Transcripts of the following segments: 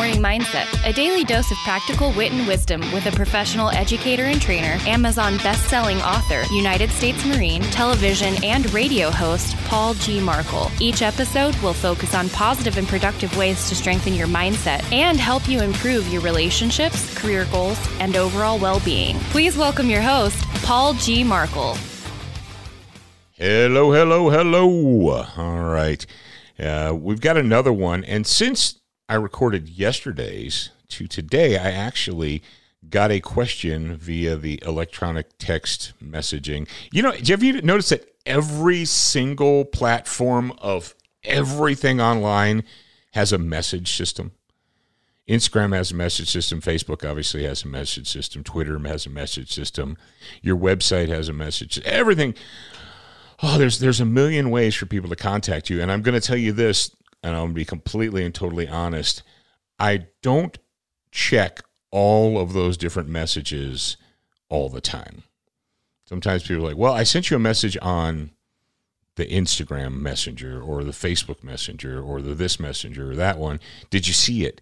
Morning Mindset, a daily dose of practical wit and wisdom with a professional educator and trainer, Amazon best-selling author, United States Marine, television and radio host Paul G. Markel. Each episode will focus on positive and productive ways to strengthen your mindset and help you improve your relationships, career goals, and overall well-being. Please welcome your host, Paul G. Markel. Hello, hello, hello. All right. Uh, we've got another one. And since I recorded yesterday's to today, I actually got a question via the electronic text messaging. You know, have you noticed that every single platform of everything online has a message system? Instagram has a message system. Facebook obviously has a message system. Twitter has a message system. Your website has a message. Everything. Oh, there's there's a million ways for people to contact you, and I'm going to tell you this, and I'm going to be completely and totally honest. I don't check all of those different messages all the time. Sometimes people are like, "Well, I sent you a message on the Instagram Messenger or the Facebook Messenger or the this Messenger or that one. Did you see it?"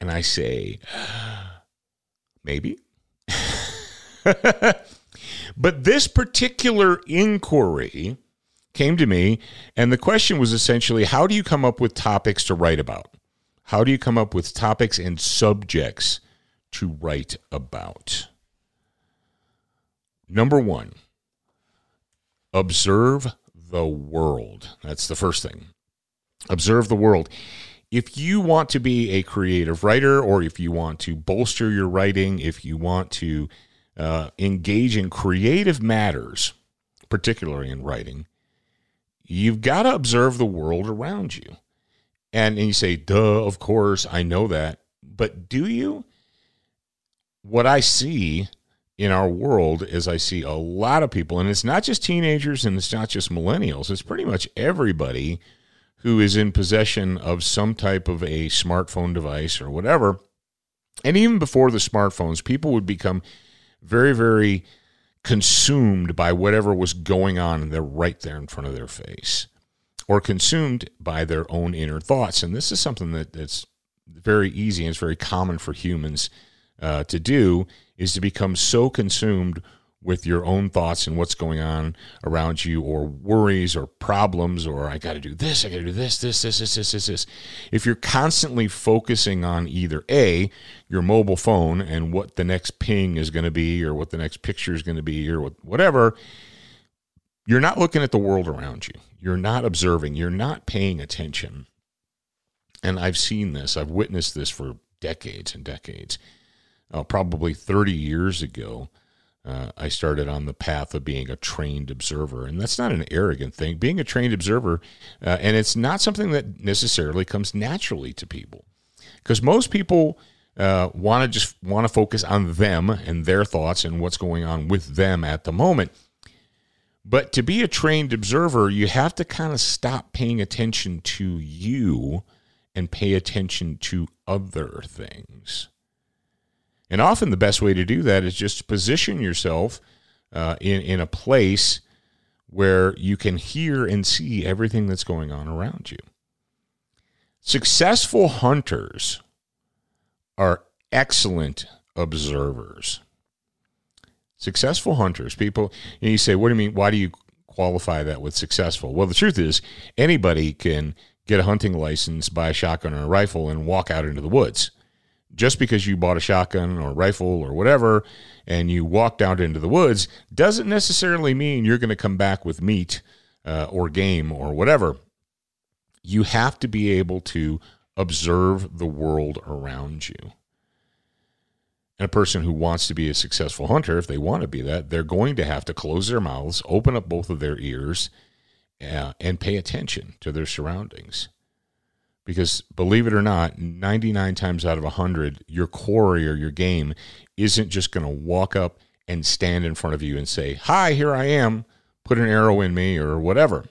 And I say, uh, "Maybe." But this particular inquiry came to me, and the question was essentially how do you come up with topics to write about? How do you come up with topics and subjects to write about? Number one, observe the world. That's the first thing. Observe the world. If you want to be a creative writer, or if you want to bolster your writing, if you want to uh, engage in creative matters, particularly in writing, you've got to observe the world around you. And, and you say, duh, of course, I know that. But do you? What I see in our world is I see a lot of people, and it's not just teenagers and it's not just millennials, it's pretty much everybody who is in possession of some type of a smartphone device or whatever. And even before the smartphones, people would become very, very consumed by whatever was going on and they're right there in front of their face or consumed by their own inner thoughts. And this is something that, that's very easy and it's very common for humans uh, to do is to become so consumed with your own thoughts and what's going on around you or worries or problems or I got to do this, I got to do this, this, this, this, this, this, this. If you're constantly focusing on either A, your mobile phone and what the next ping is going to be or what the next picture is going to be or whatever, you're not looking at the world around you. You're not observing, you're not paying attention. And I've seen this, I've witnessed this for decades and decades. Uh, probably 30 years ago, uh, I started on the path of being a trained observer. And that's not an arrogant thing. Being a trained observer, uh, and it's not something that necessarily comes naturally to people. Because most people uh, want to just want to focus on them and their thoughts and what's going on with them at the moment. But to be a trained observer, you have to kind of stop paying attention to you and pay attention to other things. And often the best way to do that is just to position yourself uh, in, in a place where you can hear and see everything that's going on around you. Successful hunters are excellent observers. Successful hunters, people, and you say, what do you mean? Why do you qualify that with successful? Well, the truth is, anybody can get a hunting license, buy a shotgun or a rifle, and walk out into the woods just because you bought a shotgun or rifle or whatever and you walked out into the woods doesn't necessarily mean you're going to come back with meat uh, or game or whatever. You have to be able to observe the world around you. And a person who wants to be a successful hunter, if they want to be that, they're going to have to close their mouths, open up both of their ears, uh, and pay attention to their surroundings. Because believe it or not, 99 times out of 100, your quarry or your game isn't just going to walk up and stand in front of you and say, Hi, here I am, put an arrow in me or whatever.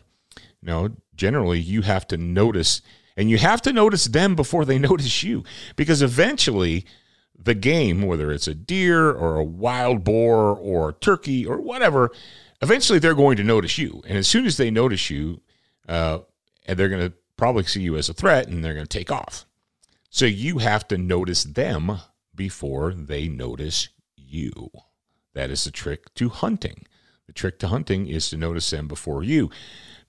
No, generally you have to notice, and you have to notice them before they notice you. Because eventually, the game, whether it's a deer or a wild boar or a turkey or whatever, eventually they're going to notice you. And as soon as they notice you, uh, and they're going to probably see you as a threat and they're going to take off. So you have to notice them before they notice you. That is the trick to hunting. The trick to hunting is to notice them before you.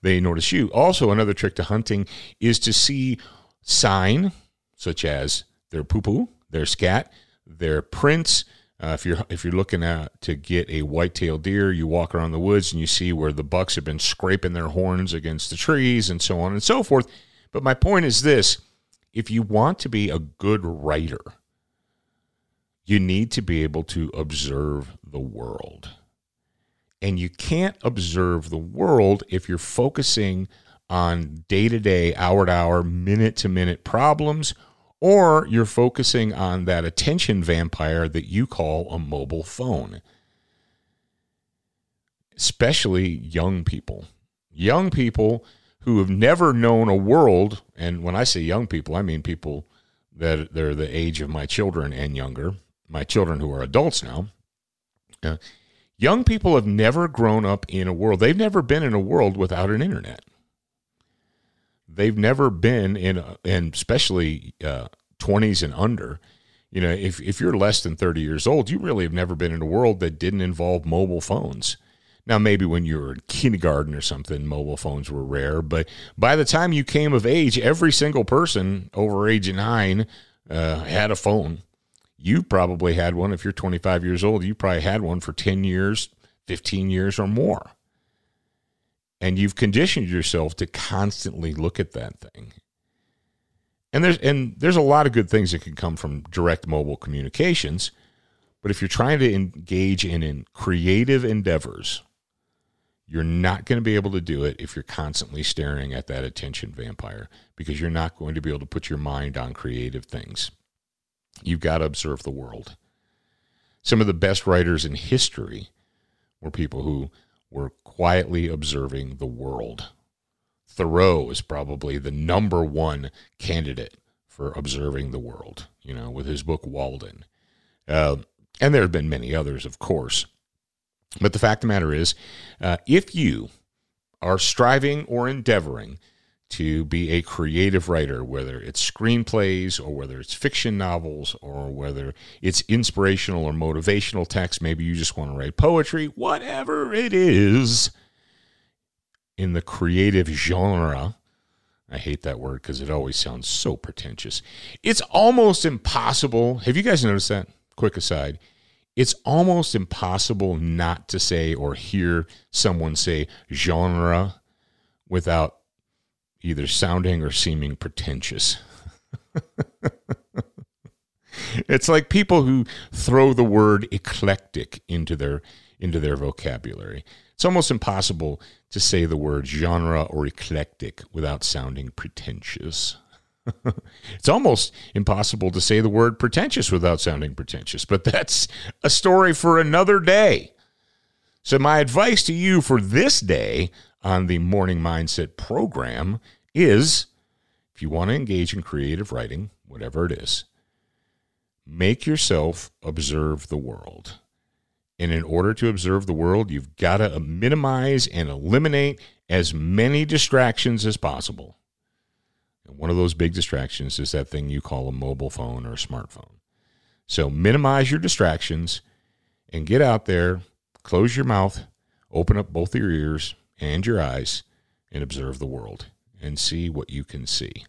They notice you. Also, another trick to hunting is to see sign, such as their poo poo, their scat, their prints, uh, if you're if you're looking at to get a white-tailed deer, you walk around the woods and you see where the bucks have been scraping their horns against the trees and so on and so forth. But my point is this: if you want to be a good writer, you need to be able to observe the world. And you can't observe the world if you're focusing on day to day, hour to hour, minute to minute problems or you're focusing on that attention vampire that you call a mobile phone. Especially young people. Young people who have never known a world, and when I say young people, I mean people that they're the age of my children and younger, my children who are adults now. Uh, young people have never grown up in a world, they've never been in a world without an internet they've never been in, and especially uh, 20s and under. You know, if, if you're less than 30 years old, you really have never been in a world that didn't involve mobile phones. Now, maybe when you were in kindergarten or something, mobile phones were rare, but by the time you came of age, every single person over age nine uh, had a phone. You probably had one. If you're 25 years old, you probably had one for 10 years, 15 years, or more and you've conditioned yourself to constantly look at that thing. And there's and there's a lot of good things that can come from direct mobile communications, but if you're trying to engage in, in creative endeavors, you're not going to be able to do it if you're constantly staring at that attention vampire because you're not going to be able to put your mind on creative things. You've got to observe the world. Some of the best writers in history were people who were quietly observing the world. Thoreau is probably the number one candidate for observing the world, you know, with his book Walden. Uh, and there have been many others, of course. But the fact of the matter is, uh, if you are striving or endeavoring to be a creative writer, whether it's screenplays or whether it's fiction novels or whether it's inspirational or motivational text. Maybe you just want to write poetry, whatever it is in the creative genre. I hate that word because it always sounds so pretentious. It's almost impossible. Have you guys noticed that? Quick aside. It's almost impossible not to say or hear someone say genre without either sounding or seeming pretentious. it's like people who throw the word eclectic into their into their vocabulary. It's almost impossible to say the word genre or eclectic without sounding pretentious. it's almost impossible to say the word pretentious without sounding pretentious, but that's a story for another day. So, my advice to you for this day on the Morning Mindset program is if you want to engage in creative writing, whatever it is, make yourself observe the world. And in order to observe the world, you've got to minimize and eliminate as many distractions as possible. And one of those big distractions is that thing you call a mobile phone or a smartphone. So minimize your distractions and get out there, close your mouth, open up both your ears, and your eyes and observe the world and see what you can see.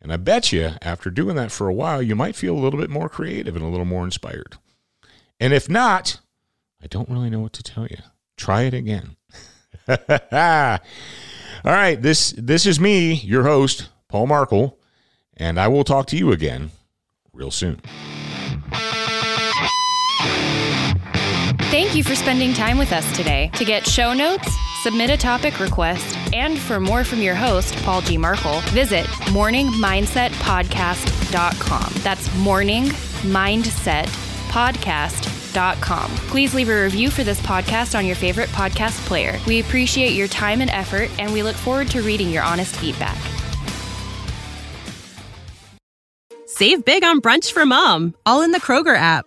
And I bet you after doing that for a while, you might feel a little bit more creative and a little more inspired. And if not, I don't really know what to tell you. Try it again. All right, this this is me, your host, Paul Markel, and I will talk to you again real soon. Thank you for spending time with us today. To get show notes, submit a topic request, and for more from your host, Paul G. Markel, visit morningmindsetpodcast.com. That's morning mindset podcast.com. Please leave a review for this podcast on your favorite podcast player. We appreciate your time and effort, and we look forward to reading your honest feedback. Save big on brunch for mom, all in the Kroger app.